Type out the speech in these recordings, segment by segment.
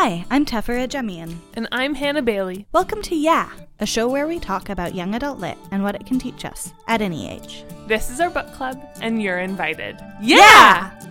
Hi, I'm Tefera Jamian. And I'm Hannah Bailey. Welcome to Yeah, a show where we talk about young adult lit and what it can teach us at any age. This is our book club, and you're invited. Yeah! So,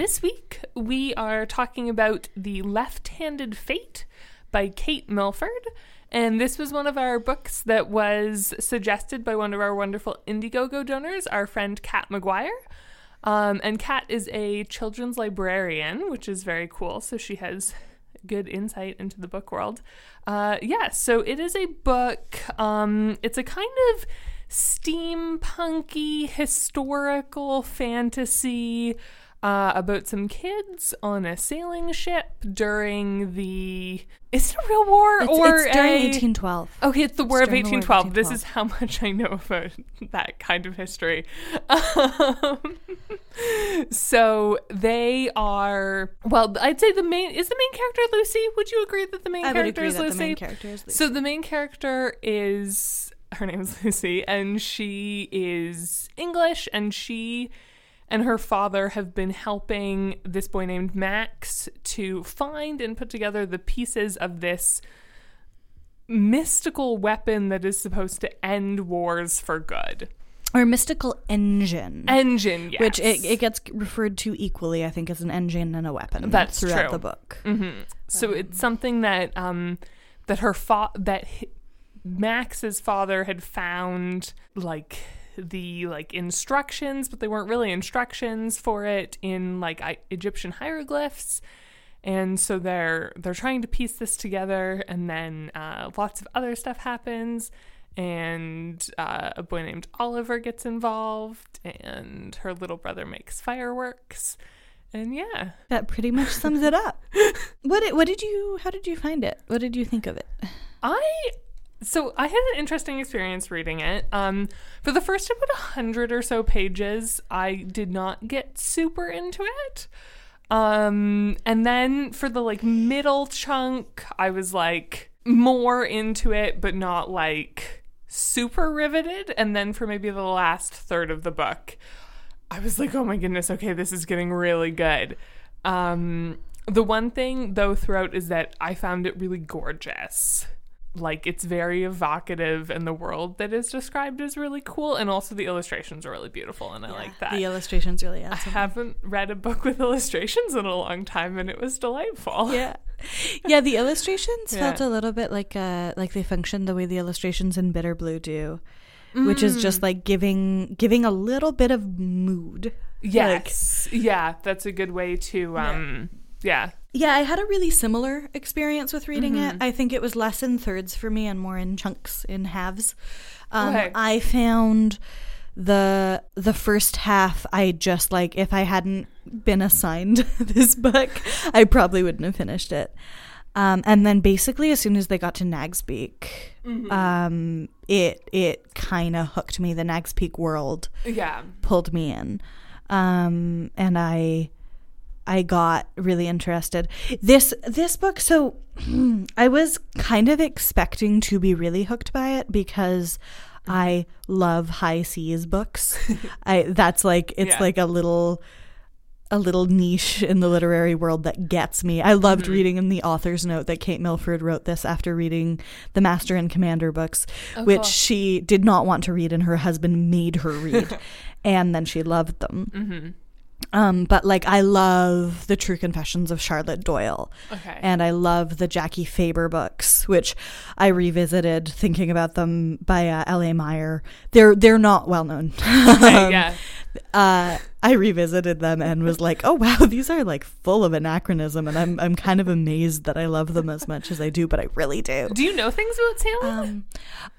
this week we are talking about The Left Handed Fate by Kate Milford. And this was one of our books that was suggested by one of our wonderful Indiegogo donors, our friend Kat McGuire. Um, and Kat is a children's librarian, which is very cool. So she has good insight into the book world. Uh, yeah, so it is a book. Um, it's a kind of steampunky historical fantasy uh, about some kids on a sailing ship during the. Is it a real war It's, or it's during a- 1812. Okay, it's the War of during the War of 1812. This is how much I know about that kind of history. Um, so they are. Well, I'd say the main is the main character Lucy. Would you agree that the main I character is Lucy? the main character is Lucy. So the main character is her name is Lucy, and she is English, and she and her father have been helping this boy named Max to find and put together the pieces of this mystical weapon that is supposed to end wars for good. or mystical engine. Engine, yes. Which it, it gets referred to equally, I think, as an engine and a weapon. That's throughout true. the book. So it's something that um that her fa- that Max's father had found like the like instructions, but they weren't really instructions for it in like I- Egyptian hieroglyphs. And so they're they're trying to piece this together, and then uh, lots of other stuff happens, and uh, a boy named Oliver gets involved, and her little brother makes fireworks, and yeah, That pretty much sums it up. what did, what did you? How did you find it? What did you think of it? I so I had an interesting experience reading it. Um, for the first about a hundred or so pages, I did not get super into it. Um, and then for the like middle chunk, I was like more into it, but not like super riveted. And then for maybe the last third of the book, I was like, oh my goodness, okay, this is getting really good. Um, the one thing though throughout is that I found it really gorgeous. Like it's very evocative, and the world that is described is really cool, and also the illustrations are really beautiful, and I like that. The illustrations really I haven't read a book with illustrations in a long time, and it was delightful. yeah yeah the illustrations Yeah. felt a little bit like uh like they functioned the way the illustrations in bitter blue do which is just like giving giving a little bit of mood Yes. yeah, that's a good way to um yeah. Yeah Yeah, i had a really similar experience with reading it Mm-hmm. i think it was less in thirds for me and more in chunks in halves um, Okay. i found the the first half i just like if i hadn't been assigned this book i probably wouldn't have finished it um, and then basically as soon as they got to Nagspeake, um, it it kind of hooked me. The Nagspeake world Yeah. pulled me in, um, and I I got really interested. This this book, so I was kind of expecting to be really hooked by it because I love high seas books. I that's like it's Yeah. like a little a little niche in the literary world that gets me. I loved Mm-hmm. reading in the author's note that Kate Milford wrote this after reading the Master and Commander books, Oh, which cool. she did not want to read and her husband made her read. and then she loved them. Mm-hmm. Um, but like I love the True Confessions of Charlotte Doyle. Okay. And I love the Jacky Faber books, which I revisited thinking about them by uh, L.A. Meyer. They're they're not well known. Um, yeah. Uh, I revisited them and was like, oh wow, these are like full of anachronism, and I'm I'm kind of amazed that I love them as much as I do, but I really do. Do you know things about sailing? Um,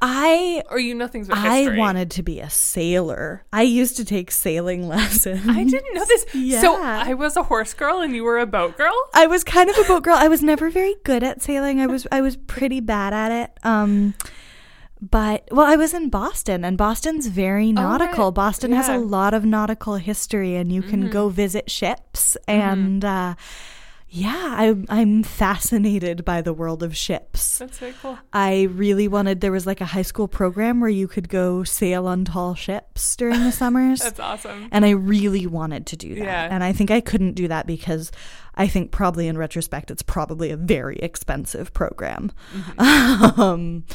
I or you know things about I history? wanted to be a sailor. I used to take sailing lessons. I didn't know this. So I was a horse girl and you were a boat girl? I was kind of a boat girl. I was never very good at sailing. I was I was pretty bad at it. Um but well, I was in Boston, and Boston's very nautical. Oh, right. Boston has a Mm-hmm. lot of nautical history, and you can go visit ships. And uh, yeah, I, I'm fascinated by the world of ships. That's very cool. I really wanted. There was like a high school program where you could go sail on tall ships during the summers. That's awesome. and I really wanted to do that. Yeah. And I think I couldn't do that because I think probably in retrospect it's probably a very expensive program. Mm-hmm. um,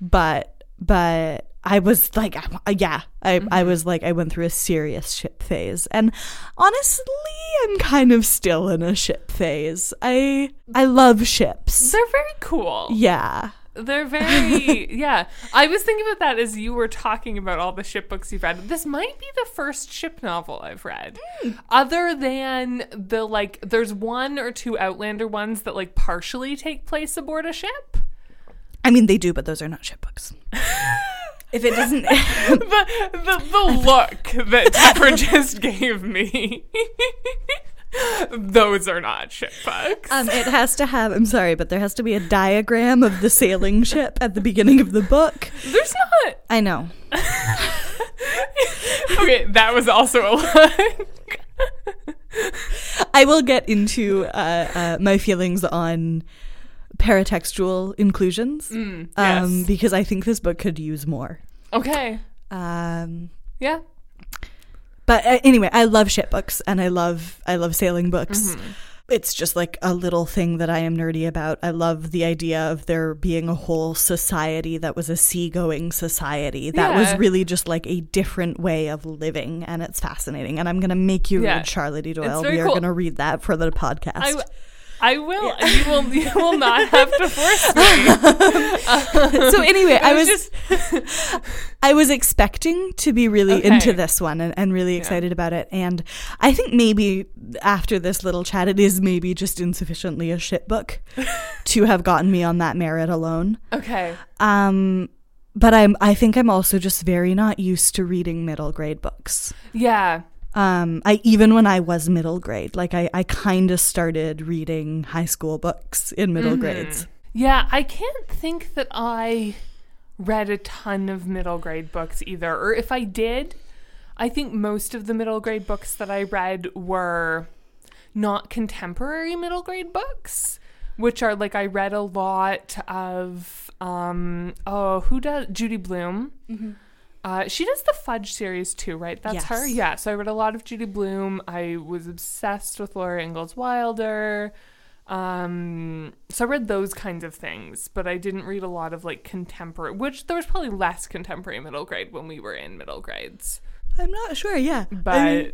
but but I was like, yeah, I Mm-hmm. I was like, I went through a serious ship phase, and honestly, I'm kind of still in a ship phase. I I love ships. They're very cool. Yeah. They're very yeah. I was thinking about that as you were talking about all the ship books you've read. This might be the first ship novel I've read. Other than the like there's one or two Outlander ones that like partially take place aboard a ship. I mean, they do, but those are not ship books. if it doesn't, The the, the look that Tepper just gave me. Those are not ship books. Um, it has to have. I'm sorry, but there has to be a diagram of the sailing ship at the beginning of the book. There's not I know. Okay, that was also a lie. I will get into uh, uh, my feelings on paratextual inclusions Mm, um, because I think this book could use more. Okay. Um, Yeah. but uh, anyway, I love ship books and I love I love sailing books. Mm-hmm. It's just like a little thing that I am nerdy about. I love the idea of there being a whole society that was a seagoing society that was really just like a different way of living, and it's fascinating. And I'm gonna make you Yeah. read Charlotte E. Doyle. We are cool. gonna read that for the podcast. I, I will. You will. You will not have to force me. so anyway, I was just. I was expecting to be really Okay. into this one and, and really excited about it. And I think maybe after this little chat, it is maybe just insufficiently a shit book to have gotten me on that merit alone. Okay. Um, but I'm I think I'm also just very not used to reading middle grade books. Yeah. Um, I even when I was middle grade, like I, I kind of started reading high school books in middle Mm-hmm. grades. Yeah. I can't think that I read a ton of middle grade books either, or if I did, I think most of the middle grade books that I read were not contemporary middle grade books, which are like I read a lot of um oh who does Judy Blume. Uh, she does the Fudge series too, right? That's her. Yeah. So I read a lot of Judy Blume. I was obsessed with Laura Ingalls Wilder. Um, so I read those kinds of things, but I didn't read a lot of like contemporary, which there was probably less contemporary middle grade when we were in middle grades. I'm not sure, yeah. But I mean,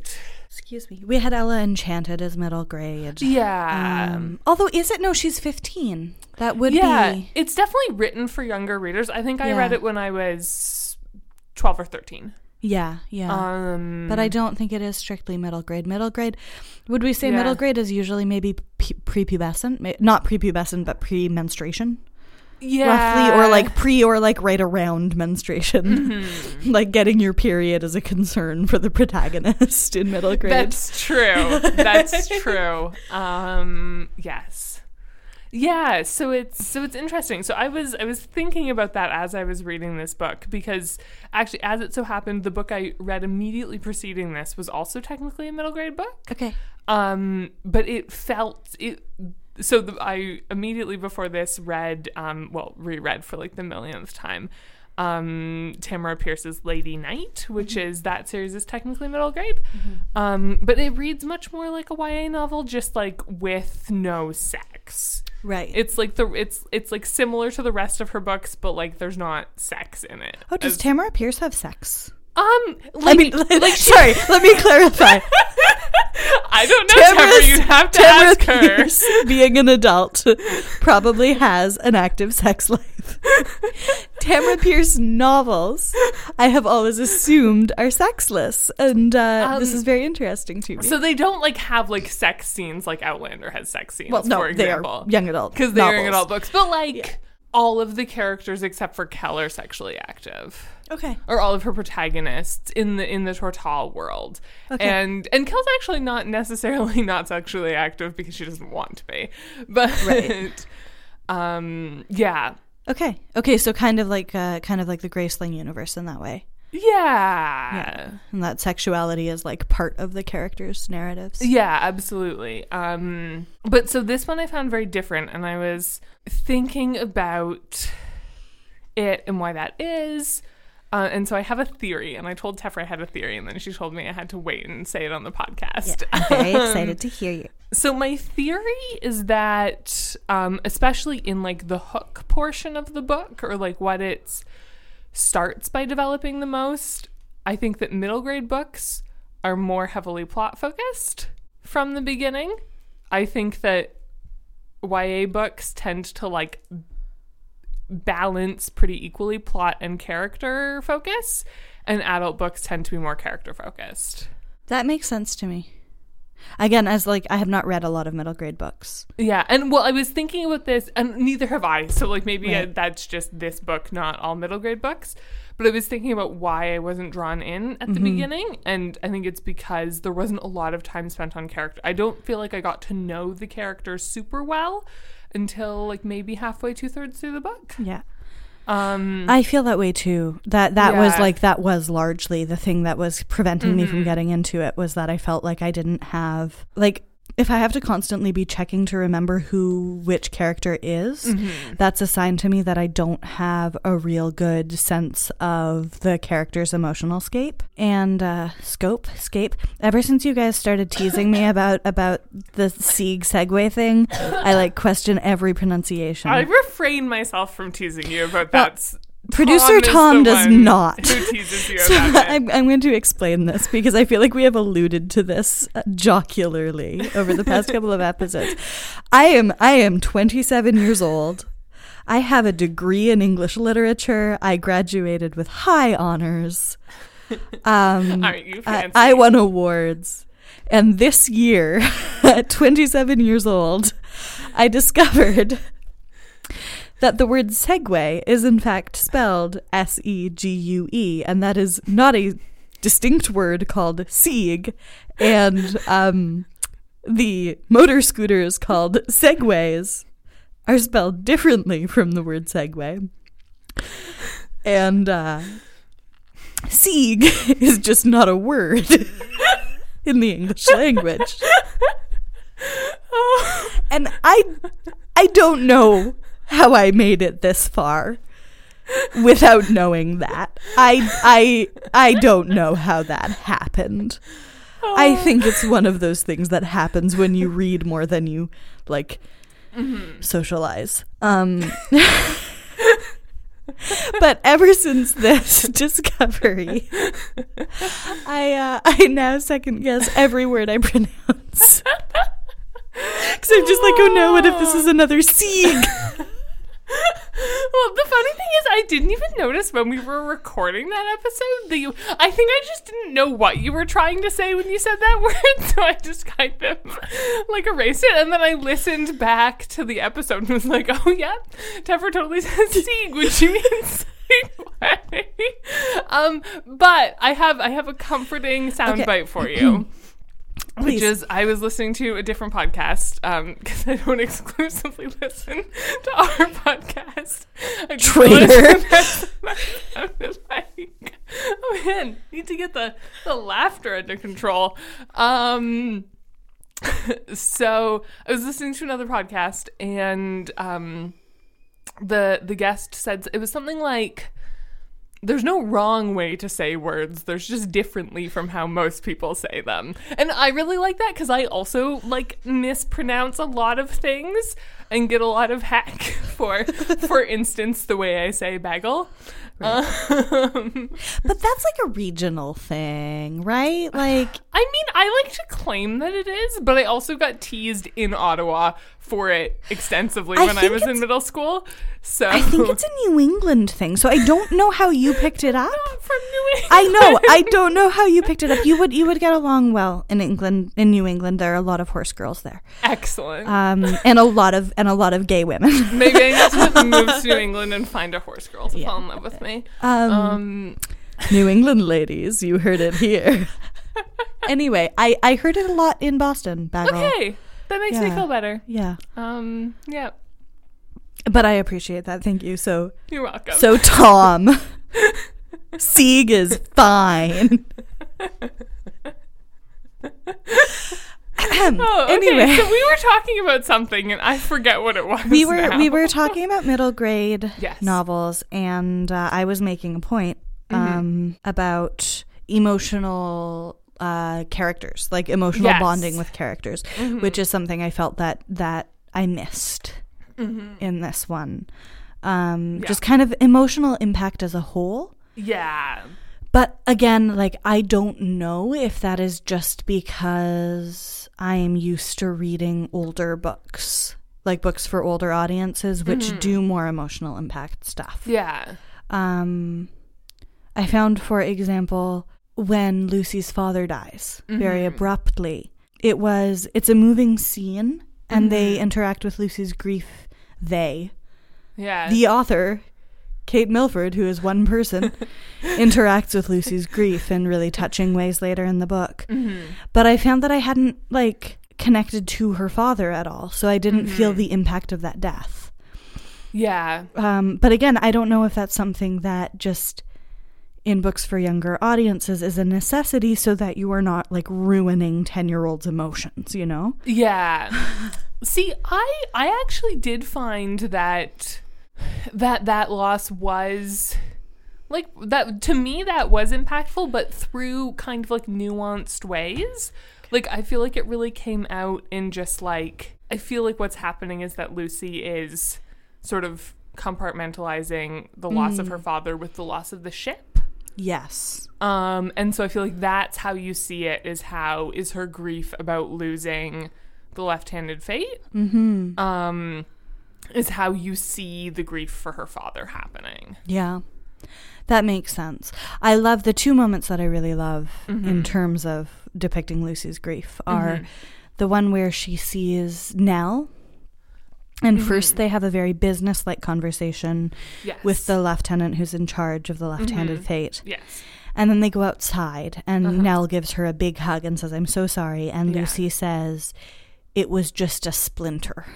excuse me. We had Ella Enchanted as middle grade. yeah. Um, although is it no, she's 15. That would yeah, be it's definitely written for younger readers. I think I Yeah. read it when I was 12 or 13. Yeah, yeah. Um, but I don't think it is strictly middle grade. Middle grade, would we say Yeah. middle grade is usually maybe p- prepubescent? Not prepubescent, but pre-menstruation, yeah. roughly, or like pre or like right around menstruation. Mm-hmm. like getting your period is a concern for the protagonist in middle grade. That's true. That's true. Um, yes. Yeah, so it's so it's interesting. So I was I was thinking about that as I was reading this book because actually as it so happened the book I read immediately preceding this was also technically a middle grade book. okay. Um, but it felt it so the, I immediately before this read um well reread for like the millionth time um Tamora Pierce's Lady Knight, which is that series is technically middle grade. Um but it reads much more like a YA novel just like with no sex. Right. It's like the it's it's like similar to the rest of her books but like there's not sex in it. oh, does As- Tamora Pierce have sex? um like, I mean, like, sorry, let me clarify. I don't know Tamora, you'd have to Tamora ask her. Pierce, being an adult, probably has an active sex life. Tamora Pierce novels, I have always assumed are sexless, and uh, this Um, is very interesting to me. So they don't like have like sex scenes like Outlander has sex scenes. well, no, for they are example, young adult because they're young adult books. But like all of the characters except for Kel are sexually active, Okay, or all of her protagonists in the in the Tortall world. Okay. And and Kel's actually not necessarily not sexually active because she doesn't want to be, but Right. um, yeah. Okay. Okay, so kind of like uh kind of like the Graceling universe in that way. Yeah. And that sexuality is like part of the characters' narratives. Yeah, absolutely. Um, but so this one I found very different, and I was thinking about it and why that is. Uh, and so I have a theory, and I told Tefra I had a theory, and then she told me I had to wait and say it on the podcast. I'm very excited to hear you. So my theory is that, um, especially in like the hook portion of the book, or like what it starts by developing the most, I think that middle grade books are more heavily plot focused from the beginning. I think that YA books tend to like balance pretty equally plot and character focus, and adult books tend to be more character focused. That makes sense to me. Again, as like I have not read a lot of middle grade books. Yeah, and well, I was thinking about this, and neither have I. So, like, maybe uh Right. that's just this book, not all middle grade books. But I was thinking about why I wasn't drawn in at Mm-hmm. the beginning, and I think it's because there wasn't a lot of time spent on character. I don't feel like I got to know the characters super well until like maybe halfway, two thirds through the book. Yeah. Um, I feel that way too. That that was like that was largely the thing that was preventing me Mm-hmm. from getting into it was that I felt like I didn't have like if I have to constantly be checking to remember who which character is, Mm-hmm. that's a sign to me that I don't have a real good sense of the character's emotional scape and uh, scope scape. Ever since you guys started teasing me about about the Sieg segue thing, I like question every pronunciation. I refrain myself from teasing you about that. S- Producer is Tom does not. Who teases you So? I'm, I'm going to explain this because I feel like we have alluded to this uh, jocularly over the past couple of episodes. I am I am 27 years old. I have a degree in English literature. I graduated with high honors. Um, Aren't you I. I won awards. And this year, at 27 years old, I discovered that the word segue is in fact spelled S E G U E, and that is not a distinct word called Sieg, and um, the motor scooters called Segways are spelled differently from the word Segway. And uh, Sieg is just not a word in the English language. And I I don't know how I made it this far without knowing that. I I I don't know how that happened. I think it's one of those things that happens when you read more than you like socialize. Um but ever since this discovery, I uh, I now second guess every word I pronounce. Because I'm just like, oh no, what if this is another Sieg? Well, the funny thing is, I didn't even notice when we were recording that episode that you. I think I just didn't know what you were trying to say when you said that word, so I just kind of like erased it. And then I listened back to the episode and was like, "Oh yeah, Teffer totally says Sieg, which she means um, but I have I have a comforting soundbite Okay. for you. Which is, I was listening to a different podcast because I don't exclusively listen to our podcast. I Traitor. listen- That's what it sounded like. Oh man, need to get the the laughter under control. Um, so I was listening to another podcast, and um, the the guest said it was something like there's no wrong way to say words. There's just differently from how most people say them. And I really like that because I also like mispronounce a lot of things and get a lot of heck for, for instance, the way I say bagel. Um, But that's like a regional thing, right? Like, I mean, I like to claim that it is, but I also got teased in Ottawa for it extensively I when I was in middle school. So I think it's a New England thing. So I don't know how you picked it up. from New England. I know. I don't know how you picked it up. You would you would get along well in England. In New England, there are a lot of horse girls there, Excellent. um, and a lot of and a lot of gay women. Maybe I need to move to New England and find a horse girl to Yeah. fall in love with me. Um, Um, New England ladies, you heard it here. anyway, I I heard it a lot in Boston. Bagel. okay, that makes me feel better. Yeah. Um, yeah. But I appreciate that. Thank you. So You're welcome. so Tom Sieg is fine. oh, okay. anyway. So we were talking about something, and I forget what it was. we were now. we were talking about middle grade Yes. novels and uh, i was making a point Mm-hmm. um, about emotional uh, characters like emotional Yes. Mm-hmm. bonding with characters which is something i felt that that i missed in this one um, Yeah. just kind of emotional impact as a whole Yeah. but again, like I don't know if that is just because I am used to reading older books, like books for older audiences, which mm-hmm. do more emotional impact stuff. Yeah. Um, I found, for example, when Lucy's father dies very mm-hmm. abruptly, it was it's a moving scene, and they mm-hmm. interact with Lucy's grief. They, Yeah. the author, Kate Milford, who is one person, interacts with Lucy's grief in really touching ways later in the book. Mm-hmm. But I found that I hadn't like connected to her father at all, so I didn't feel the impact of that death. yeah. Um, but again, I don't know if that's something that just in books for younger audiences is a necessity so that you are not like ruining 10 year olds' emotions, you know? Yeah. See, I I actually did find that that that loss was like that to me that was impactful but through kind of like nuanced ways. Like I feel like it really came out in just like I feel like what's happening is that Lucy is sort of compartmentalizing the loss of her father with the loss of the ship. Yes. Um, and so I feel like that's how you see it is how is her grief about losing the left-handed fate. Mm-hmm. Um, is how you see the grief for her father happening. Yeah. That makes sense. I love the two moments that I really love in mm-hmm. terms of depicting Lucy's grief are mm-hmm. the one where she sees Nell. And mm-hmm. first, they have a very business like conversation Yes. with the lieutenant who's in charge of the left handed fate. yes. And then they go outside, and uh-huh. Nell gives her a big hug and says, I'm so sorry. And Yeah. Lucy says, It was just a splinter.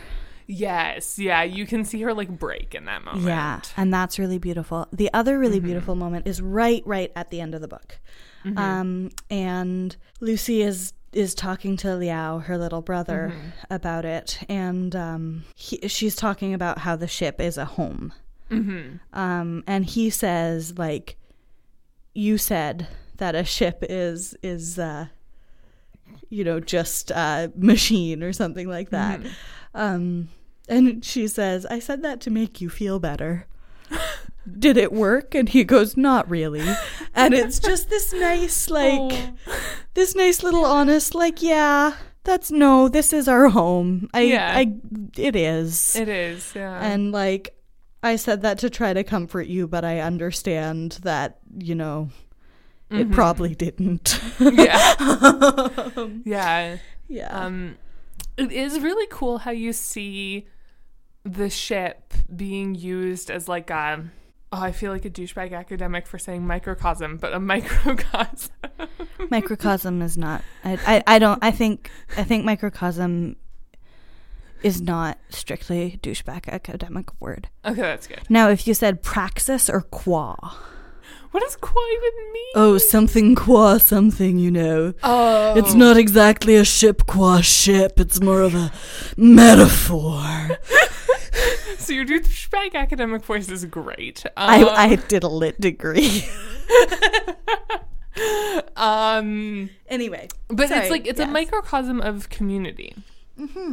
Yes. Yeah. You can see her like break in that moment. Yeah, and that's really beautiful. The other really beautiful moment is right, right at the end of the book, um, and Lucy is is talking to Liao, her little brother, about it, and um, he, she's talking about how the ship is a home, um, and he says like, "You said that a ship is is." Uh, you know, just a machine or something like that. Um, and she says, I said that to make you feel better. Did it work? And he goes, Not really. And it's just this nice, like, this nice little honest, like, yeah, that's no, this is our home. I, Yeah. I, it is. It is. Yeah. and like, I said that to try to comfort you, but I understand that, you know, it probably didn't. yeah. yeah. yeah. Um, it is really cool how you see the ship being used as like a. Oh, I feel like a douchebag academic for saying microcosm, but a microcosm. microcosm is not I, I i don't i think i think microcosm is not strictly douchebag academic word okay, that's good. now if you said praxis or qua What does qua even mean? oh something qua something you know. Oh, it's not exactly a ship qua ship. It's more of a metaphor. So your douchebag academic voice is great. i Um, i did a lit degree. Um, anyway but Sorry, it's like it's a microcosm of community.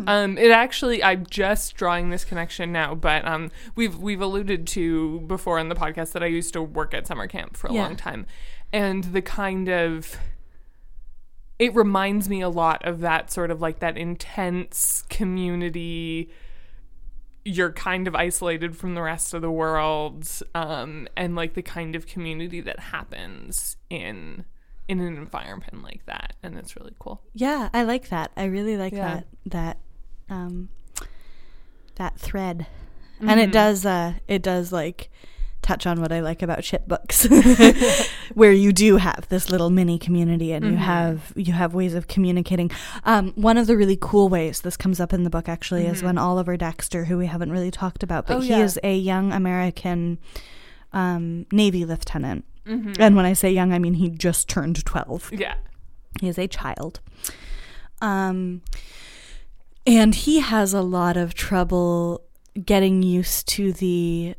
Um, it actually, I'm just drawing this connection now, but um, we've we've alluded to before in the podcast that I used to work at summer camp for a Yeah. long time, and the kind of it reminds me a lot of that sort of like that intense community. You're kind of isolated from the rest of the world, um, and like the kind of community that happens in in an environment like that, and it's really cool. yeah i like that i really like Yeah. that that um that thread and it does uh it does like touch on what I like about ship books, where you do have this little mini community and you Mhm. have you have ways of communicating. Um, one of the really cool ways this comes up in the book actually is Mhm. when Oliver Dexter, who we haven't really talked about, but Oh, he yeah. is a young American um, Navy lieutenant. Mhm. And when I say young, I mean he just turned twelve. yeah. He is a child. Um, and he has a lot of trouble getting used to the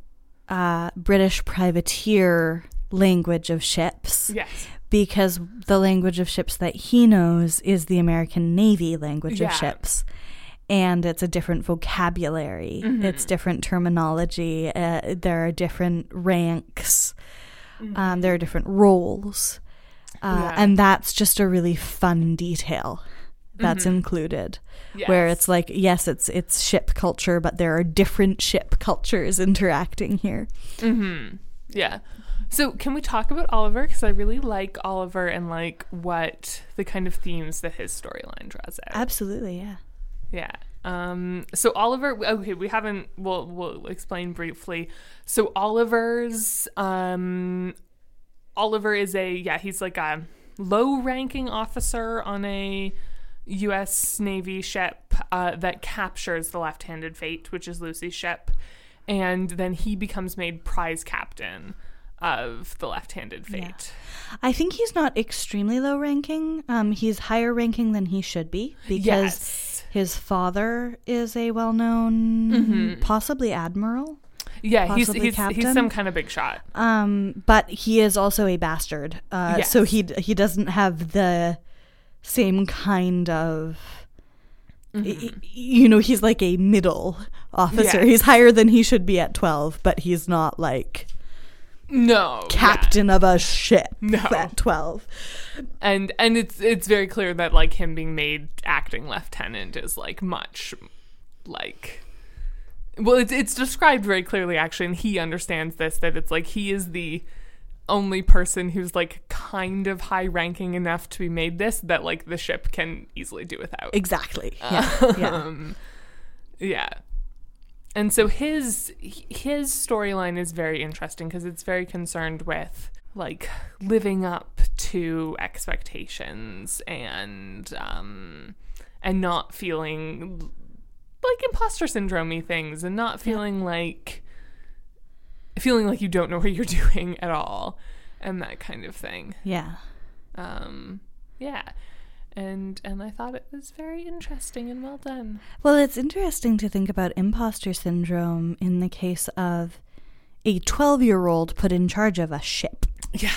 uh, British privateer language of ships Yes. because the language of ships that he knows is the American Navy language Yeah. of ships. And it's a different vocabulary. Mhm. It's different terminology. Uh, there are different ranks. Um, there are different roles. Uh, Yeah. And that's just a really fun detail that's Mhm. included where it's like yes it's it's ship culture but there are different ship cultures interacting here Mm-hmm. Yeah. So can we talk about Oliver? Because I really like Oliver and like what the kind of themes that his storyline draws out. absolutely yeah Yeah. Um, so Oliver, okay, we haven't. We'll we'll explain briefly. So Oliver's um, Oliver is a yeah, he's like a low-ranking officer on a U.S. Navy ship uh, that captures the Left-Handed Fate, which is Lucy's ship, and then he becomes made prize captain of the Left-Handed Yeah. Fate. i think he's not extremely low ranking um he's higher ranking than he should be because Yes. His father is a well-known Mhm. possibly admiral Yeah, he's he's, he's some kind of big shot. um but he is also a bastard uh so he he doesn't have the same kind of Mm-hmm. you know he's like a middle officer Yes. he's higher than he should be at 12 but he's not like No, yeah. captain of a ship No. at 12 and and it's it's very clear that like him being made acting lieutenant is like much like well it's it's described very clearly actually and he understands this that it's like he is the only person who's like kind of high ranking enough to be made this that like the ship can easily do without exactly yeah yeah um, yeah. And so his his storyline is very interesting because it's very concerned with like living up to expectations and um and not feeling like imposter syndromey things and not feeling like feeling like you don't know what you're doing at all and that kind of thing. yeah Um yeah. And and I thought it was very interesting and well done. well it's interesting to think about imposter syndrome in the case of a 12 year old put in charge of a ship Yeah.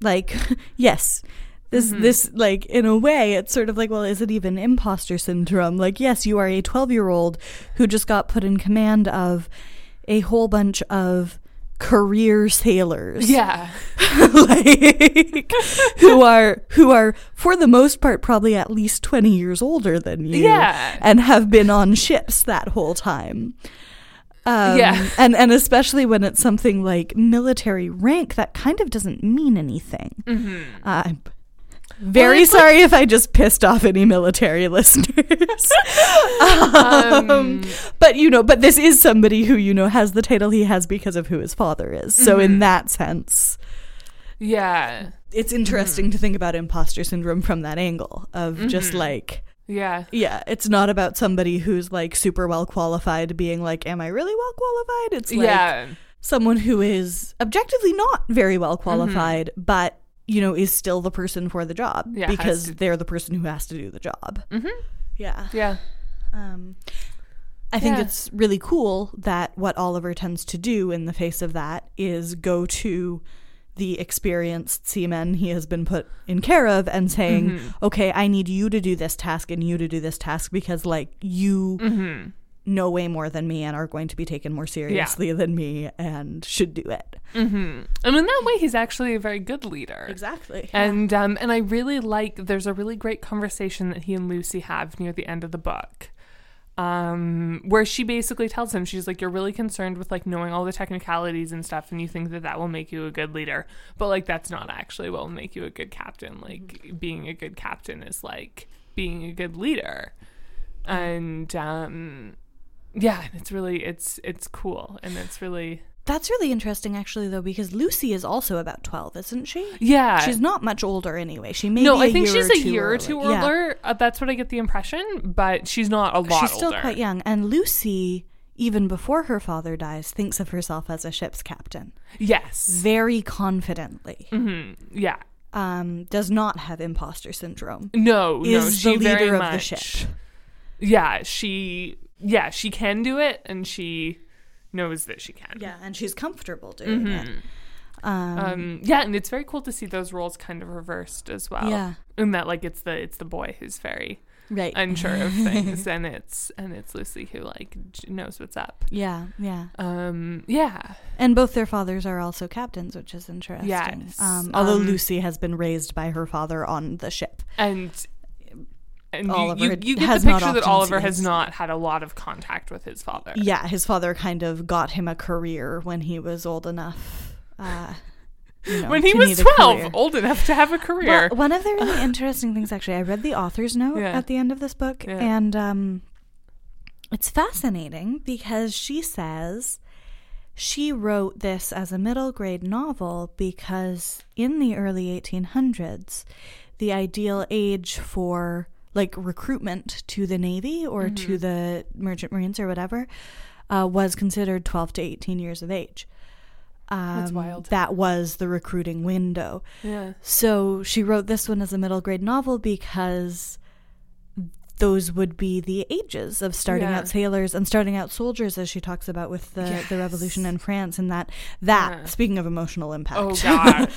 like yes this Mhm. this like in a way it's sort of like well is it even imposter syndrome like yes you are a 12 year old who just got put in command of a whole bunch of career sailors Yeah. like who are who are for the most part probably at least 20 years older than you Yeah. and have been on ships that whole time um, Yeah. and and especially when it's something like military rank that kind of doesn't mean anything hmm uh, Very like- sorry if I just pissed off any military listeners. Um, but you know, but this is somebody who you know has the title he has because of who his father is. So in Mhm. that sense, Yeah. it's interesting to think about imposter syndrome from that angle of just Mhm. like Yeah. yeah, it's not about somebody who's like super well qualified being like am I really well qualified? It's like yeah. someone who is objectively not very well qualified but you know is still the person for the job Yeah, because to- they're the person who has to do the job. hmm Yeah. Yeah. Um, I think Yeah. it's really cool that what Oliver tends to do in the face of that is go to the experienced seamen he has been put in care of and saying, Mhm. okay, I need you to do this task and you to do this task because, like, you hmm know way more than me and are going to be taken more seriously than me and should do it. hmm And in that way, he's actually a very good leader. Exactly. And um, and I really like. There's a really great conversation that he and Lucy have near the end of the book, um, where she basically tells him she's like, "You're really concerned with like knowing all the technicalities and stuff, and you think that that will make you a good leader, but like that's not actually what will make you a good captain. Like being a good captain is like being a good leader." And um, yeah, and it's really it's it's cool and it's really That's really interesting, actually, though, because Lucy is also about 12, isn't she? Yeah. She's not much older anyway. She may no, I think she's a year or two Yeah. older. Uh, that's what I get the impression, but she's not a lot She's still older. quite young. And Lucy, even before her father dies, thinks of herself as a ship's captain Yes. very confidently. hmm Yeah. Um, does not have imposter syndrome. No, no, Is she the very leader of the much- ship. Yeah, she yeah, she can do it and she knows that she can. Yeah, and she's comfortable doing it. Um, Um yeah, and it's very cool to see those roles kind of reversed as well. Yeah. And that like it's the it's the boy who's very right. unsure of things and it's and it's Lucy who like knows what's up. yeah, yeah. Um yeah. And both their fathers are also captains, which is interesting. Yes. Um, although Um, Lucy has been raised by her father on the ship. And and you- Oliver you, you, get has the not picture that Oliver has not had a lot of contact with his father. Yeah, his father kind of got him a career when he was old enough. Uh, you know, when he was 12, old enough to have a career. Well, one of the really interesting things, actually, I read the author's note Yeah. at the end of this book, Yeah. and um, it's fascinating because she says she wrote this as a middle grade novel because in the early 1800s, the ideal age for like recruitment to the Navy or Mm-hmm. to the Merchant Marines or whatever uh, was considered 12 to 18 years of age. Um, That's wild. That was the recruiting window. yeah. So she wrote this one as a middle grade novel because those would be the ages of starting Yeah. out sailors and starting out soldiers, as she talks about with the, the revolution in France. And that, that Yeah. speaking of emotional impact, Oh god.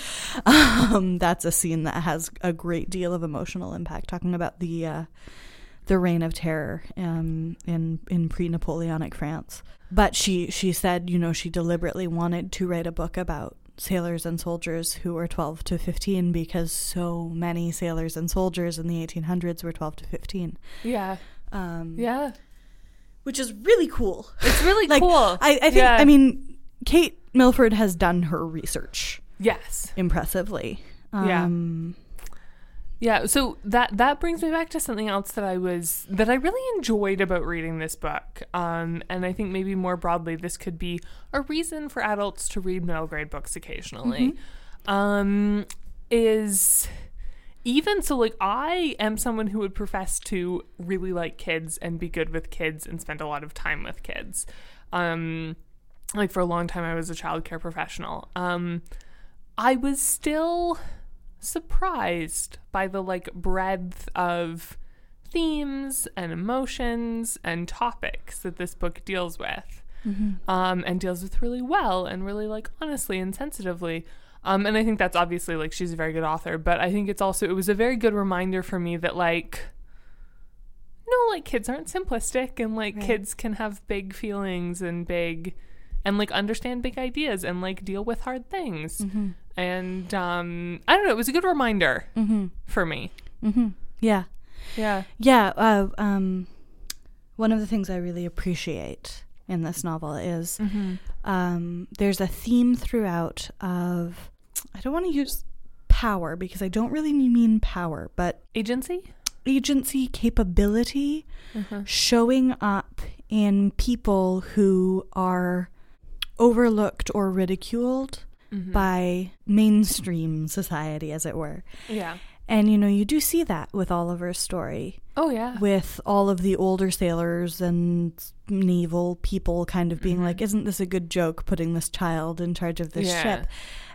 um, that's a scene that has a great deal of emotional impact, talking about the uh, the reign of terror um, in in pre Napoleonic France. But she she said, you know, she deliberately wanted to write a book about sailors and soldiers who were 12 to 15 because so many sailors and soldiers in the 1800s were 12 to 15 yeah. um, Yeah. which is really cool It's really like cool. I, I think Yeah. i mean kate milford has done her research yes. impressively um, Yeah, so that that brings me back to something else that I was that I really enjoyed about reading this book. Um, and I think maybe more broadly, this could be a reason for adults to read middle grade books occasionally. Um, is even so, like I am someone who would profess to really like kids and be good with kids and spend a lot of time with kids. Um, like for a long time, I was a childcare professional. Um, I was still surprised by the like breadth of themes and emotions and topics that this book deals with um, and deals with really well and really like honestly and sensitively. Um, and i think that's obviously like she's a very good author but i think it's also it was a very good reminder for me that like no like kids aren't simplistic and like Right. kids can have big feelings and big and like understand big ideas and like deal with hard things and um i don't know it was a good reminder for me. Yeah. Yeah. Yeah uh, um, one of the things i really appreciate in this novel is um, there's a theme throughout of i don't want to use power because i don't really mean power but agency? agency capability showing up in people who are overlooked or ridiculed by mainstream society as it were. Yeah. And you know you do see that with oliver's story. Oh yeah. With all of the older sailors and naval people kind of being Mm-hmm. like isn't this a good joke putting this child in charge of this Yeah. ship?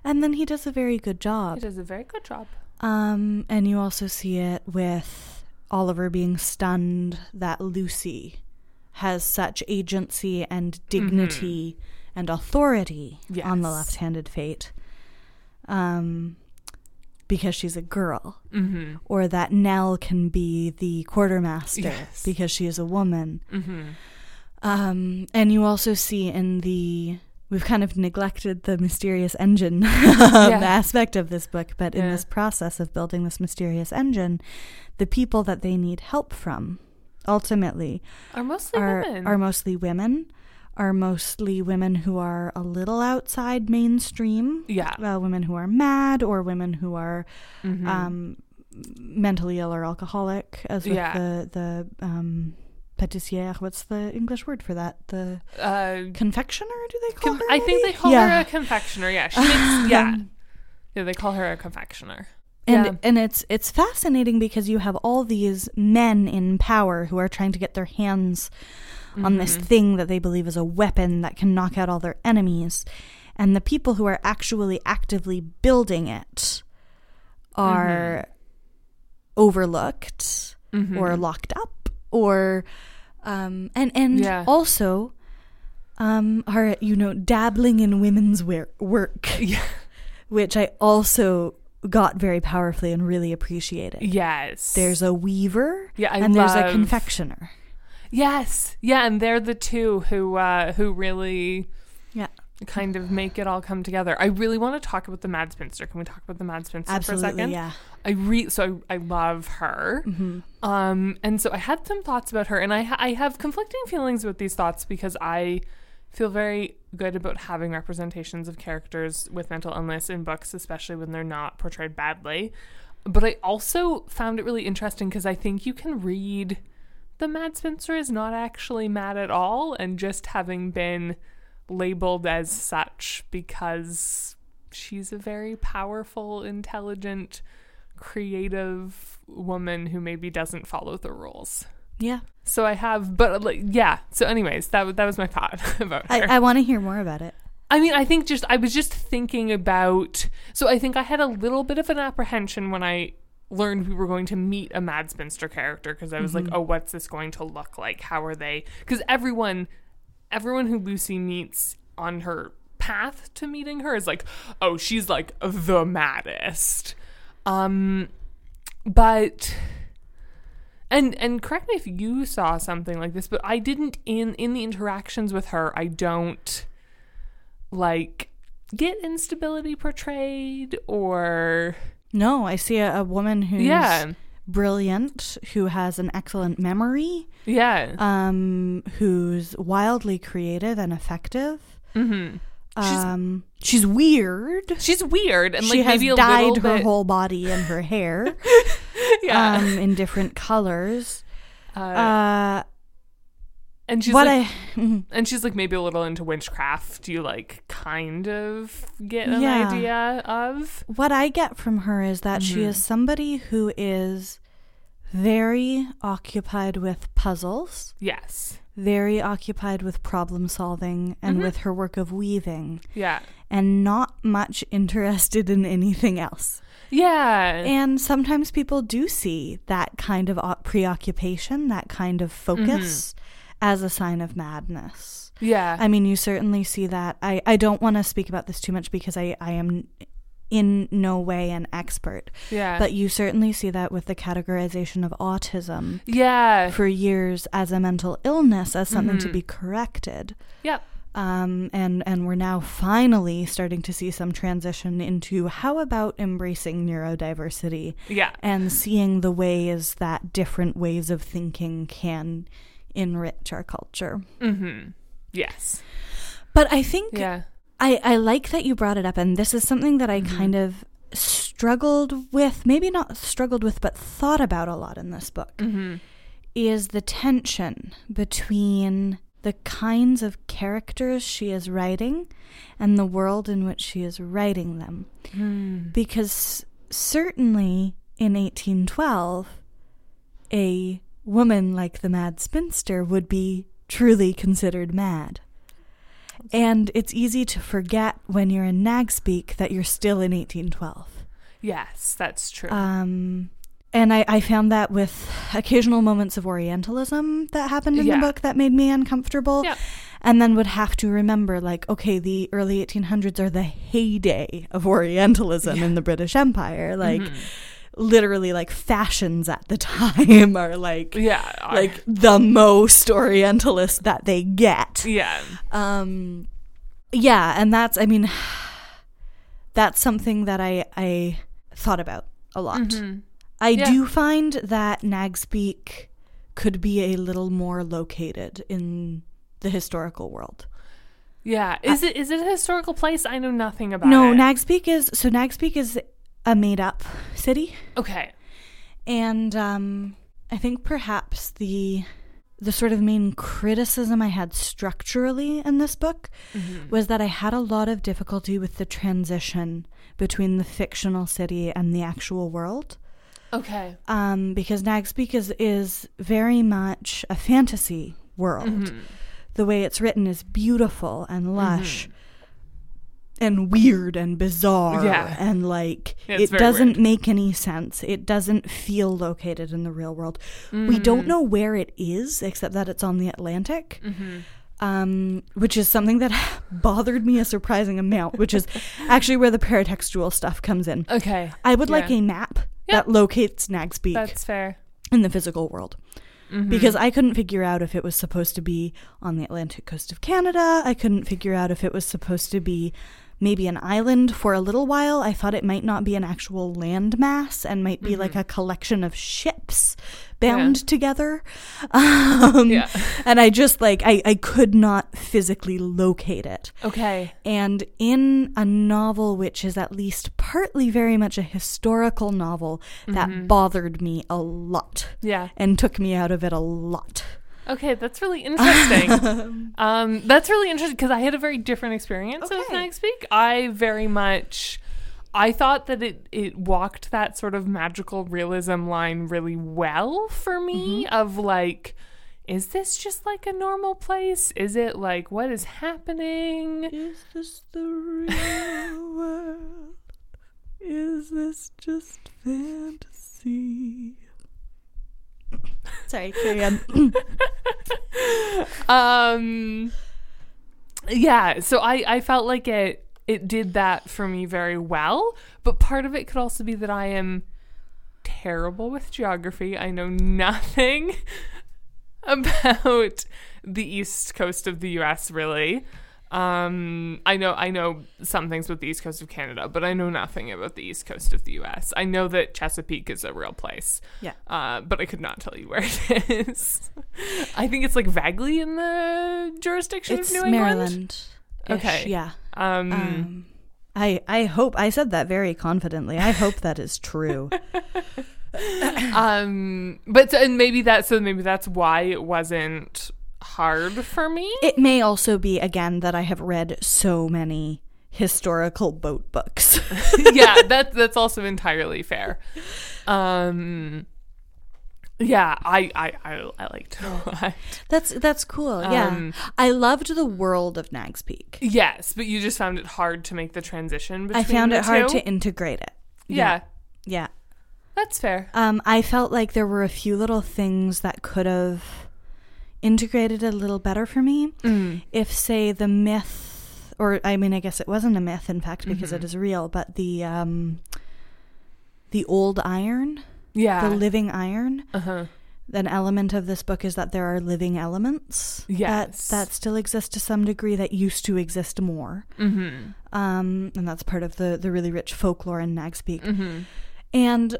And then he does a very good job. Does a very good job. Um, and you also see it with Oliver being stunned that Lucy has such agency and dignity and authority on the left-handed fate. Um, because she's a girl, mm-hmm or that Nell can be the quartermaster Yes. because she is a woman. mm-hmm Um, and you also see in the we've kind of neglected the mysterious engine aspect of this book, but in Yeah. this process of building this mysterious engine, the people that they need help from ultimately are mostly are women are mostly women, are mostly women who are a little outside mainstream. yeah Uh, women who are mad or women who are Mhm. um, mentally ill or alcoholic, as with Yeah. the the um, patissiere. What's the English word for that? The Uh, confectioner? Do they call com- her? I think they call yeah. her a confectioner. Yeah, she makes. yeah, yeah, they call her a confectioner. and yeah. and it's it's fascinating because you have all these men in power who are trying to get their hands on this Mm-hmm. thing that they believe is a weapon that can knock out all their enemies and the people who are actually actively building it are overlooked or locked up or um and and Yeah. also um are you know dabbling in women's wear- work Yeah. which I also got very powerfully and really appreciated. Yes. There's a weaver Yeah, I and there's a confectioner. Yes. Yeah, and they're the two who uh who really Yeah. kind of make it all come together. I really want to talk about the Mad Spinster. Can we talk about the Mad Spinster for a Absolutely, second? yeah. I re so I, I love her. Mm-hmm. Um, and so I had some thoughts about her, and I ha- I have conflicting feelings with these thoughts because I feel very good about having representations of characters with mental illness in books, especially when they're not portrayed badly. But I also found it really interesting because I think you can read the Mad Spinster is not actually mad at all, and just having been labeled as such because she's a very powerful, intelligent, creative woman who maybe doesn't follow the rules. Yeah. So I have, but like, yeah. So, anyways, that that was my thought about her. I, I want to hear more about it. I mean, I think just I was just thinking about. So I think I had a little bit of an apprehension when I learned we were going to meet a Mad Spinster character because I was like, oh, what's this going to look like? How are they? Because everyone, everyone who Lucy meets on her path to meeting her is like, oh, she's like the maddest. Um, but and and correct me if you saw something like this but i didn't in in the interactions with her i don't like get instability portrayed or No, I see a, a woman who's yeah brilliant, who has an excellent memory, yeah um, who's wildly creative and effective. mm-hmm. She's- Um, she's weird. she's weird and she like has maybe a dyed her bit, whole body and her hair yeah um, in different colors. uh, Uh, and she's what like, I mhm. and she's like maybe a little into witchcraft you like kind of get an Yeah. idea of what I get from her is that she Mhm. is somebody who is very occupied with puzzles, yes very occupied with problem solving and Mhm. with her work of weaving, yeah and not much interested in anything else. yeah And sometimes people do see that kind of o- preoccupation, that kind of focus as a sign of madness. yeah I mean, you certainly see that. I, I don't want to speak about this too much because I, I am in no way an expert, yeah but you certainly see that with the categorization of autism yeah for years as a mental illness, as something to Mhm. be corrected. yep Um, and, and we're now finally starting to see some transition into how about embracing neurodiversity yeah and seeing the ways that different ways of thinking can enrich our culture. mm-hmm yes But I think yeah I, I like that you brought it up, and this is something that I Mm-hmm. kind of struggled with, maybe not struggled with, but thought about a lot in this book, mm-hmm is the tension between the kinds of characters she is writing and the world in which she is writing them. Hmm. Because certainly in 1812, a woman like the Mad Spinster would be truly considered mad. And it's easy to forget when you're in Nagspeake that you're still in 1812. Yes, that's true. Um, and I, I found that with occasional moments of Orientalism that happened in Yeah. the book that made me uncomfortable. And then would have to remember, like, okay, the early 1800s are the heyday of Orientalism in the British Empire. Like, Mhm. Literally, like, fashions at the time are like, yeah, I- like the most Orientalist that they get. yeah, Um, yeah, and that's, I mean, that's something that I, I thought about a lot. Mhm. I Yeah. do find that Nagspeake could be a little more located in the historical world. yeah. Is it is it a historical place? I know nothing about no, it. Nagspeake is so Nagspeake is a made up city okay. and um I think perhaps the the sort of main criticism I had structurally in this book was that I had a lot of difficulty with the transition between the fictional city and the actual world. Okay. Um, because Nagspeake is is very much a fantasy world. Mm-hmm. The way it's written is beautiful and lush. And weird and bizarre Yeah. and like Yeah, it's it doesn't weird. make any sense. It doesn't feel located in the real world. We Mm. don't know where it is except that it's on the Atlantic. Mm-hmm. Um, which is something that bothered me a surprising amount, which is actually where the paratextual stuff comes in. Okay. I would like a map Yeah. that locates Nagspeake That's fair. in the physical world. Mm-hmm. Because I couldn't figure out if it was supposed to be on the Atlantic coast of Canada. I couldn't figure out if it was supposed to be maybe an island for a little while. I thought it might not be an actual landmass and might be like a collection of ships bound together. Um, Yeah. And I just like, I, I could not physically locate it. Okay. And in a novel which is at least partly very much a historical novel, that bothered me a lot Yeah. and took me out of it a lot. Okay, that's really interesting. um, that's really interesting because I had a very different experience with Okay. Nagspeake. I very much, I thought that it it walked that sort of magical realism line really well for me. Of like, is this just like a normal place? Is it like what is happening? Is this the real world? Is this just fantasy? Sorry, carry on. um yeah so i i felt like it it did that for me very well but part of it could also be that i am terrible with geography i know nothing about the east coast of the us really um i know i know some things about the east coast of canada but i know nothing about the east coast of the us i know that chesapeake is a real place Yeah. uh, but I could not tell you where it is. I think it's like vaguely in the jurisdiction It's of New England. Maryland. Okay. Yeah. Um, Um, I I hope I said that very confidently. I hope that is true. um, but and maybe that so maybe that's why it wasn't hard for me. It may also be again that I have read so many historical boat books. yeah, that that's also entirely fair. Um, yeah, I I I, I liked it that's that's cool. Yeah. Um, I loved the world of Nagspeake. Yes, but you just found it hard to make the transition. Between I found it hard two? to integrate it. Yeah, Yeah. that's fair. Um, I felt like there were a few little things that could have integrated it a little better for me. Mm. If, say, the myth, or I mean, I guess it wasn't a myth, in fact, because Mm-hmm. it is real, but the um, the old iron, Yeah. the living iron. uh huh. An element of this book is that there are living elements Yes. that that still exist to some degree that used to exist more, Mm-hmm. um, and that's part of the the really rich folklore in Nagspeake. Mm-hmm. And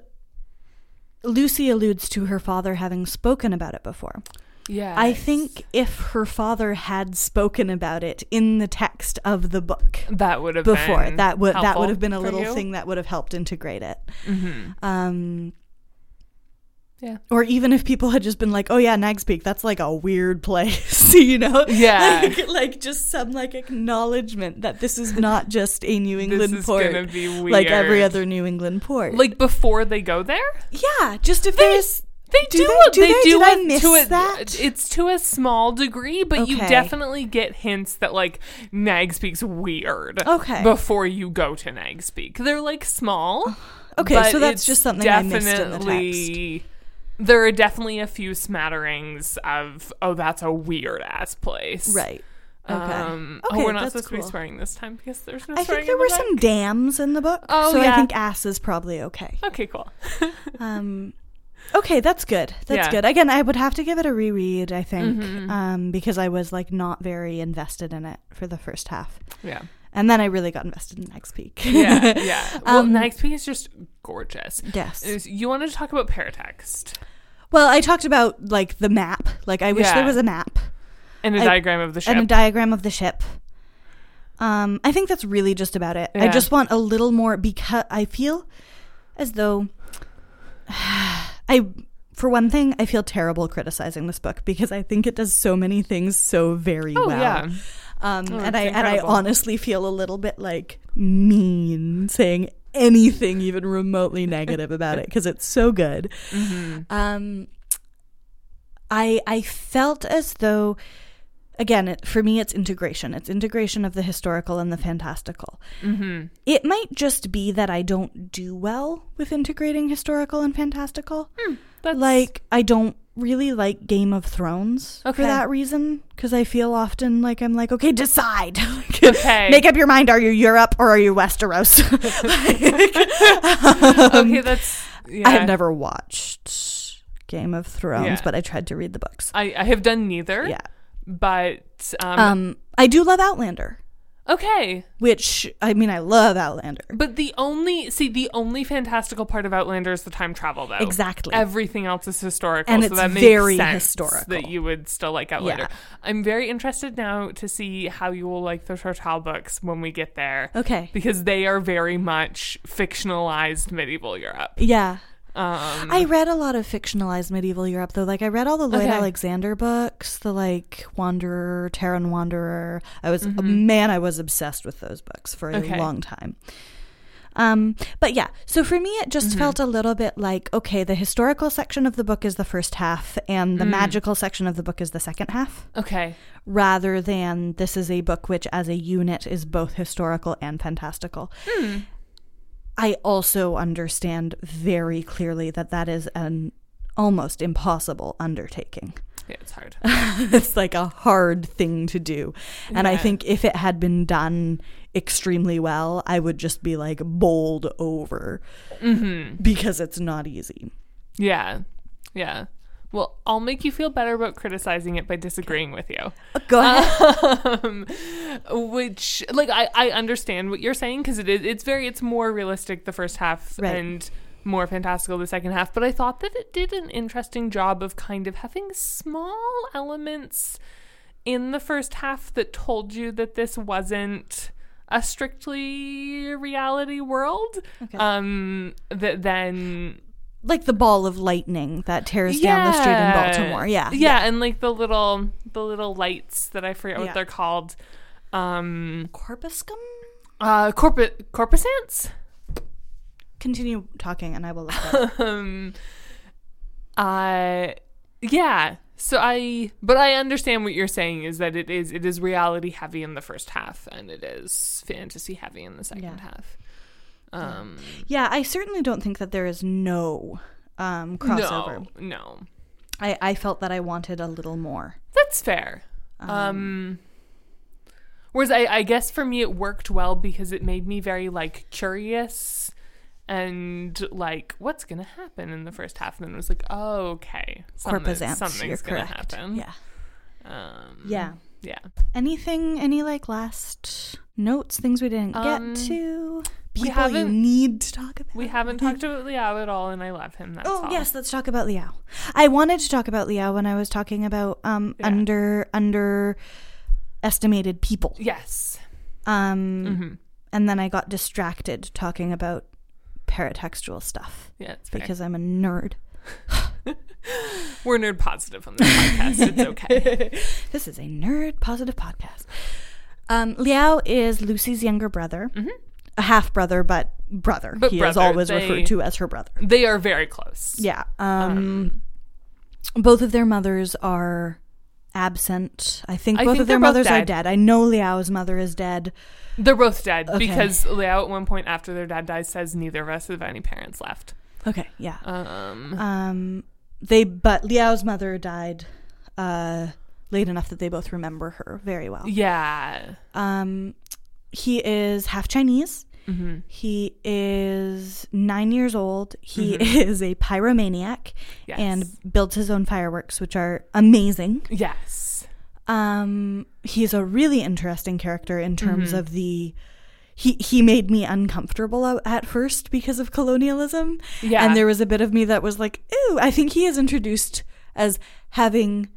Lucy alludes to her father having spoken about it before. Yeah. I think if her father had spoken about it in the text of the book that would have before, that would that would have been a little you. thing that would have helped integrate it. Mm-hmm. Um, Yeah. or even if people had just been like, "Oh yeah, Nagspeake, that's like a weird place," you know? Yeah. like, like just some like acknowledgement that this is not just a New England this is port, gonna be weird. like every other New England port. Like before they go there, yeah, just if They- there's they Do do. they- do they, they? do Did it miss to a, that? It's to a small degree, but you definitely get hints that like Nagspeake's weird. Okay. Before you go to Nagspeake, they're like small. okay, so that's just something I missed in the text. definitely- There are definitely a few smatterings of oh, that's a weird ass place. Right. Okay. Um, Okay, oh, we're not supposed to be swearing this time because there's no I swearing think there were the some dams in the book. Oh, so I think ass is probably okay. Okay, cool. Um, okay, that's good. That's Yeah. good. Again, I would have to give it a reread, I think, Mhm. um, because I was like not very invested in it for the first half. Yeah. And then I really got invested in Nagspeake. Yeah, yeah. Well, Um, Nagspeake is just gorgeous. yes. Is- You wanted to talk about paratext Well, I talked about like the map. Like I wish Yeah. there was a map and a I- diagram of the ship. and a diagram of the ship. Um, I think that's really just about it. I Yeah. just want a little more because I feel as though I for one thing, I feel terrible criticizing this book because I think it does so many things so very Oh well. yeah. Um, Oh, and I and I honestly feel a little bit like mean saying anything even remotely negative about it because it's so good. Mm-hmm. Um, I I felt as though, again, it, for me, it's integration. It's integration of the historical and the fantastical. Mm-hmm. It might just be that I don't do well with integrating historical and fantastical. That's Like I don't really like Game of Thrones Okay. for that reason because I feel often like I'm like, okay, decide. Okay. Make up your mind. Are you Europe or are you Westeros? okay. That's yeah. I have never watched Game of Thrones, Yeah. but I tried to read the books. I, I have done neither. Yeah. But um, Um, I do love Outlander, okay. which I mean, I love Outlander. But the only see the only fantastical part of Outlander is the time travel though. Exactly. Everything else is historical, And so it's that makes very sense historical. That you would still like Outlander. Yeah. I'm very interested now to see how you will like the Tortall books when we get there. Okay. Because they are very much fictionalized medieval Europe. Yeah. Um, I read a lot of fictionalized medieval Europe though. Like I read all the Lloyd Okay. Alexander books, the like Wanderer, Taran Wanderer. I was man, I was obsessed with those books for a Mm-hmm. Okay. long time. Um, but yeah, so for me, it Mm-hmm. just felt a little bit like okay, the historical section of the book is the first half, and Mm. the magical section of the book is the second half. okay. rather than this is a book which, as a unit, is both historical and fantastical. Hmm. I also understand very clearly that that is an almost impossible undertaking. Yeah, it's hard. it's like a hard thing to do. And I think if it had been done extremely well, I would just be like bowled over mm-hmm. because it's not easy. Yeah. Yeah. Well, I'll make you feel better about criticizing it by disagreeing with you. Go ahead. um, which like I, I understand what you're saying because it is it's very it's more realistic the first half Right. and more fantastical the second half but i thought that it did an interesting job of kind of having small elements in the first half that told you that this wasn't a strictly reality world Okay. um that then like the ball of lightning that tears down the street in Baltimore. Yeah. yeah and like the little the little lights that i forget Yeah. what they're called um Corpuscum? uh corporate corposants Continue talking and I will look um uh yeah so i but i understand what you're saying is that it is it is reality heavy in the first half and it is fantasy heavy in the second Yeah. half um Yeah, I certainly don't think that there is no um, crossover. no no I, I felt that I wanted a little more. that's fair um, whereas I, I guess for me it worked well because it made me very like curious and like what's gonna happen in the first half and then it was like oh okay something- something's gonna correct. happen Yeah. um Yeah. yeah Anything, any like last notes, things we didn't Um, get to? We People you haven't- need to talk about? We haven't talked about Liao at all, and I love him. That's Oh all. yes, let's talk about Liao. I wanted to talk about Liao when I was talking about um Yeah. under under estimated people. Yes. Um hmm and then I got distracted talking about paratextual stuff Yeah, because I'm a nerd. we're nerd positive on this podcast. It's okay. This is a nerd positive podcast. Um, Liao is Lucy's younger brother, a half brother, but brother. But he is always they- referred to as her brother. They are very close. Yeah. Um, both of their mothers are absent. I think I both think of their mothers are dead. dead. I know Liao's mother is dead. They're both dead Okay. because Liao at one point after their dad dies says neither of us have any parents left. Okay, yeah. Um, Um, they but Liao's mother died uh, late enough that they both remember her very well. yeah. Um, he is half Chinese. hmm He is nine years old. He is a pyromaniac Yes. and builds his own fireworks, which are amazing. yes. Um, he's a really interesting character in terms Mm-hmm. of the. He he made me uncomfortable at first because of colonialism, Yeah. and there was a bit of me that was like, "Ooh!" I think he is introduced as having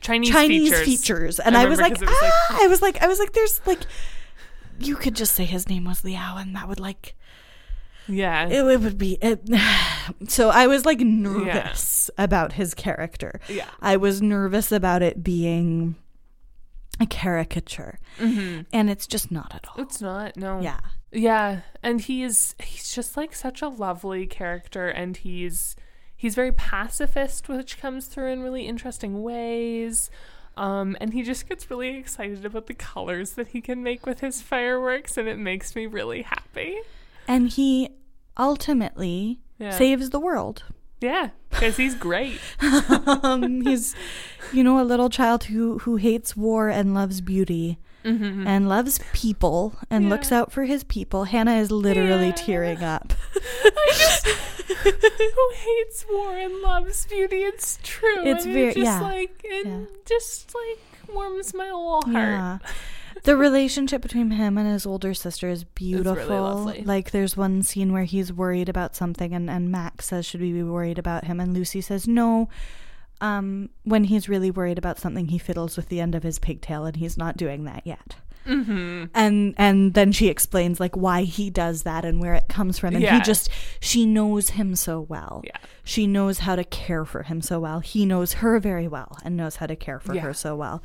Chinese, Chinese features. features, and I I, was like, remember 'cause it was ah! I was like, I was like, there's like, you could just say his name was Liao, and that would like Yeah. it, it would be it, so i was like nervous about his character yeah. i was nervous about it being a caricature hmm and it's just not at all It's not. No. yeah Yeah, and he's he's just like such a lovely character and he's he's very pacifist which comes through in really interesting ways. Um and he just gets really excited about the colors that he can make with his fireworks and it makes me really happy. and he ultimately Yeah. saves the world Yeah, cuz he's great. um, he's you know a little child who who hates war and loves beauty Mhm. and loves people and Yeah. looks out for his people hannah is literally Yeah. tearing up I just who hates war and loves beauty. It's true. It's and very- it just yeah. like it Yeah. just like warms my little heart. The relationship between him and his older sister is beautiful. lovely. Like there's one scene where he's worried about something and, and Max says, Should we be worried about him? And Lucy says, No. Um, when he's really worried about something, he fiddles with the end of his pigtail and he's not doing that yet. Mhm. And and then she explains like why he does that and where it comes from. And Yeah. he just she knows him so well. Yeah. She knows how to care for him so well. He knows her very well and knows how to care for Yeah. her so well.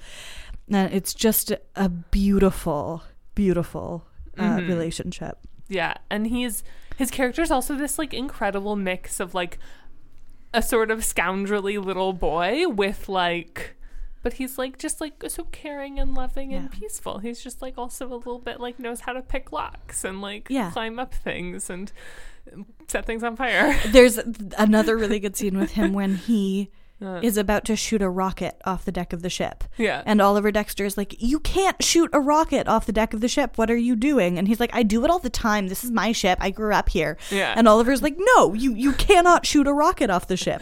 And it's just a beautiful, beautiful uh, Mhm. relationship. Yeah, and he's his character's also this like incredible mix of like a sort of scoundrelly little boy with like but he's like just like so caring and loving and Yeah. peaceful. He's just like also a little bit like knows how to pick locks and like Yeah. climb up things and set things on fire. There's another really good scene with him when he Uh, is about to shoot a rocket off the deck of the ship. yeah. And Oliver Dexter is like, You can't shoot a rocket off the deck of the ship. What are you doing? And he's like, I do it all the time. This is my ship. I grew up here. Yeah. And Oliver's like, No, you, you cannot shoot a rocket off the ship.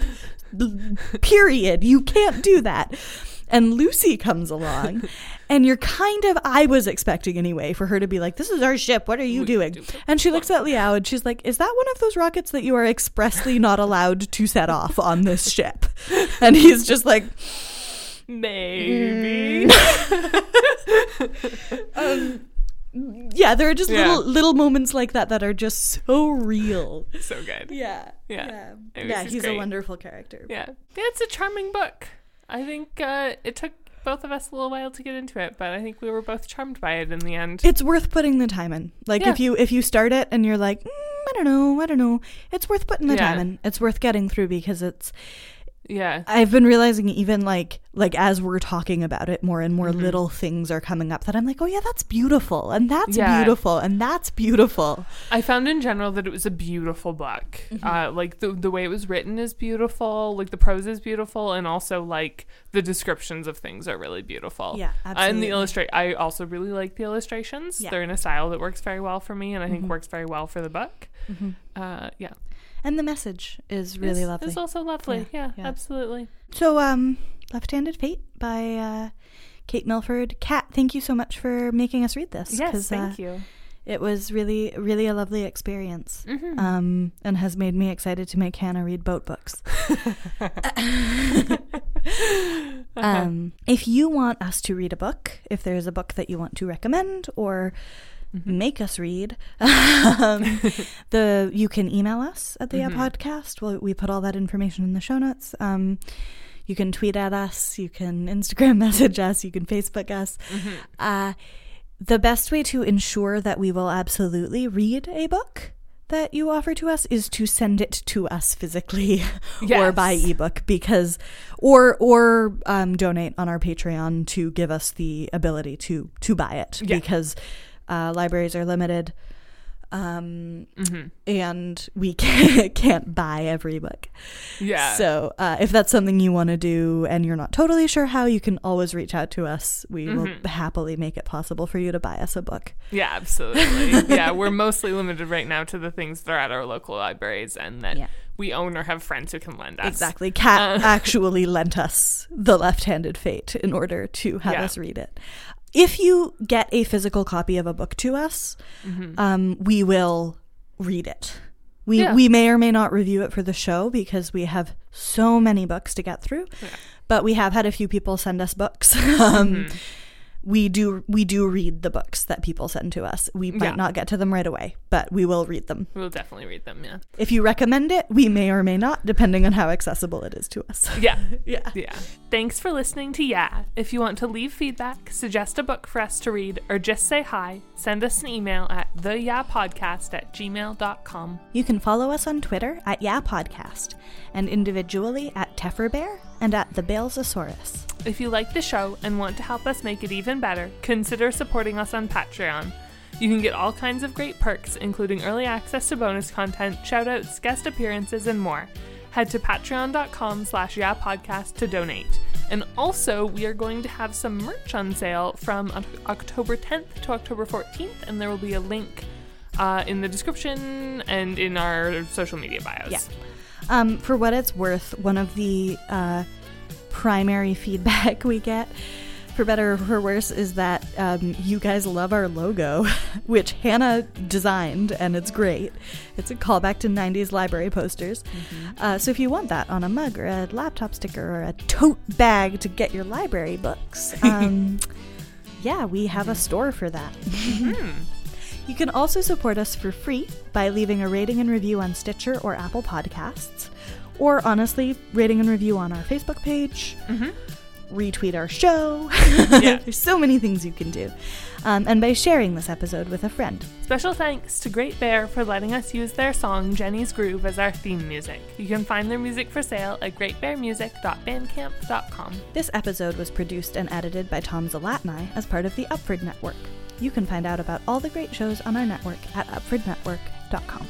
Period. You can't do that. And Lucy comes along, and you're kind of, I was expecting anyway, for her to be like, This is our ship. What are you doing? And she looks at Liao and she's like, Is that one of those rockets that you are expressly not allowed to set off on this ship? And he's just like, Maybe. um, yeah, there are just Yeah. little little moments like that that are just so real. so good. Yeah, Yeah. yeah, yeah. He's a wonderful character. Yeah. Yeah, it's a charming book. I think uh, it took both of us a little while to get into it, but I think we were both charmed by it in the end. It's worth putting the time in. Like Yeah. if you if you start it and you're like, mm, I don't know, I don't know, it's worth putting the Yeah. time in. It's worth getting through because it's. Yeah. I've been realizing even like like as we're talking about it, more and more Mhm. little things are coming up that I'm like, oh yeah, that's beautiful, and that's Yeah. beautiful, and that's beautiful. I found in general that it was a beautiful book. Mm-hmm. Uh, like the the way it was written is beautiful. Like the prose is beautiful, and also like the descriptions of things are really beautiful. Yeah, Uh, and the illustrate, I also really like the illustrations. Yeah. They're in a style that works very well for me, and I think Mhm. works very well for the book. Mhm. Uh, yeah, And the message is really it's, lovely. It's also lovely. Yeah, Yeah, yeah. absolutely. So, um, Left-Handed Fate by uh, Kate Milford. Kat, thank you so much for making us read this. Yes, 'cause, thank uh, you. It was really, really a lovely experience. Mhm. Um, and has made me excited to make Hannah read boat books. Um, if you want us to read a book, if there's a book that you want to recommend or make us read, um, the you can email us at the uh Mhm. podcast. We'll, we put all that information in the show notes. Um, you can tweet at us. You can Instagram message us. You can Facebook us. Mhm. Uh, the best way to ensure that we will absolutely read a book that you offer to us is to send it to us physically or by ebook because or or um, donate on our patreon to give us the ability to to buy it Yeah. because uh, libraries are limited um, Mhm. and we can't, can't buy every book Yeah. so uh, if that's something you want to do and you're not totally sure how, you can always reach out to us. We will Mhm. happily make it possible for you to buy us a book. Yeah, absolutely. yeah, we're mostly limited right now to the things that are at our local libraries and that Yeah. we own or have friends who can lend us. Exactly. Cat Uh. actually lent us The Left Handed Fate in order to have Yeah. us read it. If you get a physical copy of a book to us, Mhm. um, we will read it. We, Yeah. we may or may not review it for the show because we have so many books to get through. Yeah. But we have had a few people send us books. um, Mhm. We do we do read the books that people send to us. We might Yeah. not get to them right away, but we will read them. We'll definitely read them, yeah. If you recommend it, we may or may not, depending on how accessible it is to us. Yeah. yeah. Yeah. Thanks for listening to Yeah. If you want to leave feedback, suggest a book for us to read, or just say hi, send us an email at theyapodcast at gmail.com. You can follow us on Twitter at Yeah Podcast and individually at Tefferbear and at the Balesosaurus. If you like the show and want to help us make it even better, consider supporting us on Patreon. You can get all kinds of great perks, including early access to bonus content, shoutouts, guest appearances, and more. Head to patreon.com slash yeah podcast to donate. And also, we are going to have some merch on sale from October 10th to October 14th, and there will be a link uh, in the description and in our social media bios. Yeah. Um, for what it's worth, one of the uh, primary feedback we get, for better or for worse, is that um, you guys love our logo, which Hannah designed, and it's great. It's a callback to 90s library posters. Uh, so if you want that on a mug or a laptop sticker or a tote bag to get your library books, um, yeah, we have a store for that. You can also support us for free by leaving a rating and review on Stitcher or Apple Podcasts, or honestly, rating and review on our Facebook page, retweet our show. Yeah. There's so many things you can do. Um, and by sharing this episode with a friend. Special thanks to Great Bear for letting us use their song Jenny's Groove as our theme music. You can find their music for sale at greatbearmusic.bandcamp.com. This episode was produced and edited by Tom Zalatni as part of the Upford Network. You can find out about all the great shows on our network at upfordnetwork.com.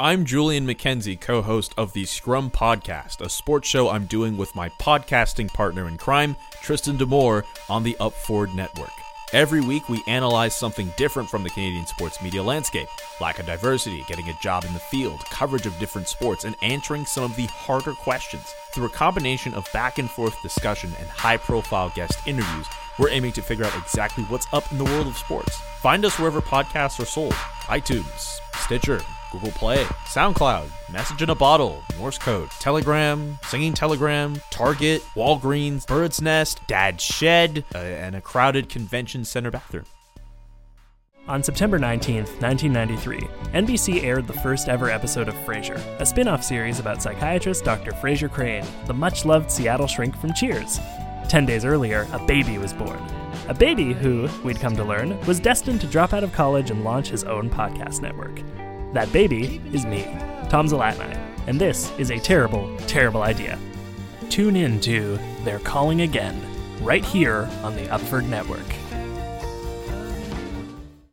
I'm Julian McKenzie, co host of the Scrum Podcast, a sports show I'm doing with my podcasting partner in crime, Tristan Demore, on the Upford Network. Every week, we analyze something different from the Canadian sports media landscape lack of diversity, getting a job in the field, coverage of different sports, and answering some of the harder questions. Through a combination of back and forth discussion and high profile guest interviews, we're aiming to figure out exactly what's up in the world of sports. Find us wherever podcasts are sold iTunes, Stitcher, Google Play, SoundCloud, Message in a Bottle, Morse Code, Telegram, Singing Telegram, Target, Walgreens, Bird's Nest, Dad's Shed, uh, and a crowded convention center bathroom. On September 19th, 1993, NBC aired the first ever episode of Frasier, a spin off series about psychiatrist Dr. Frasier Crane, the much loved Seattle shrink from Cheers. Ten days earlier, a baby was born. A baby who, we'd come to learn, was destined to drop out of college and launch his own podcast network. That baby is me, Tom Zalatni, and this is a terrible, terrible idea. Tune in to They're Calling Again, right here on the Upford Network.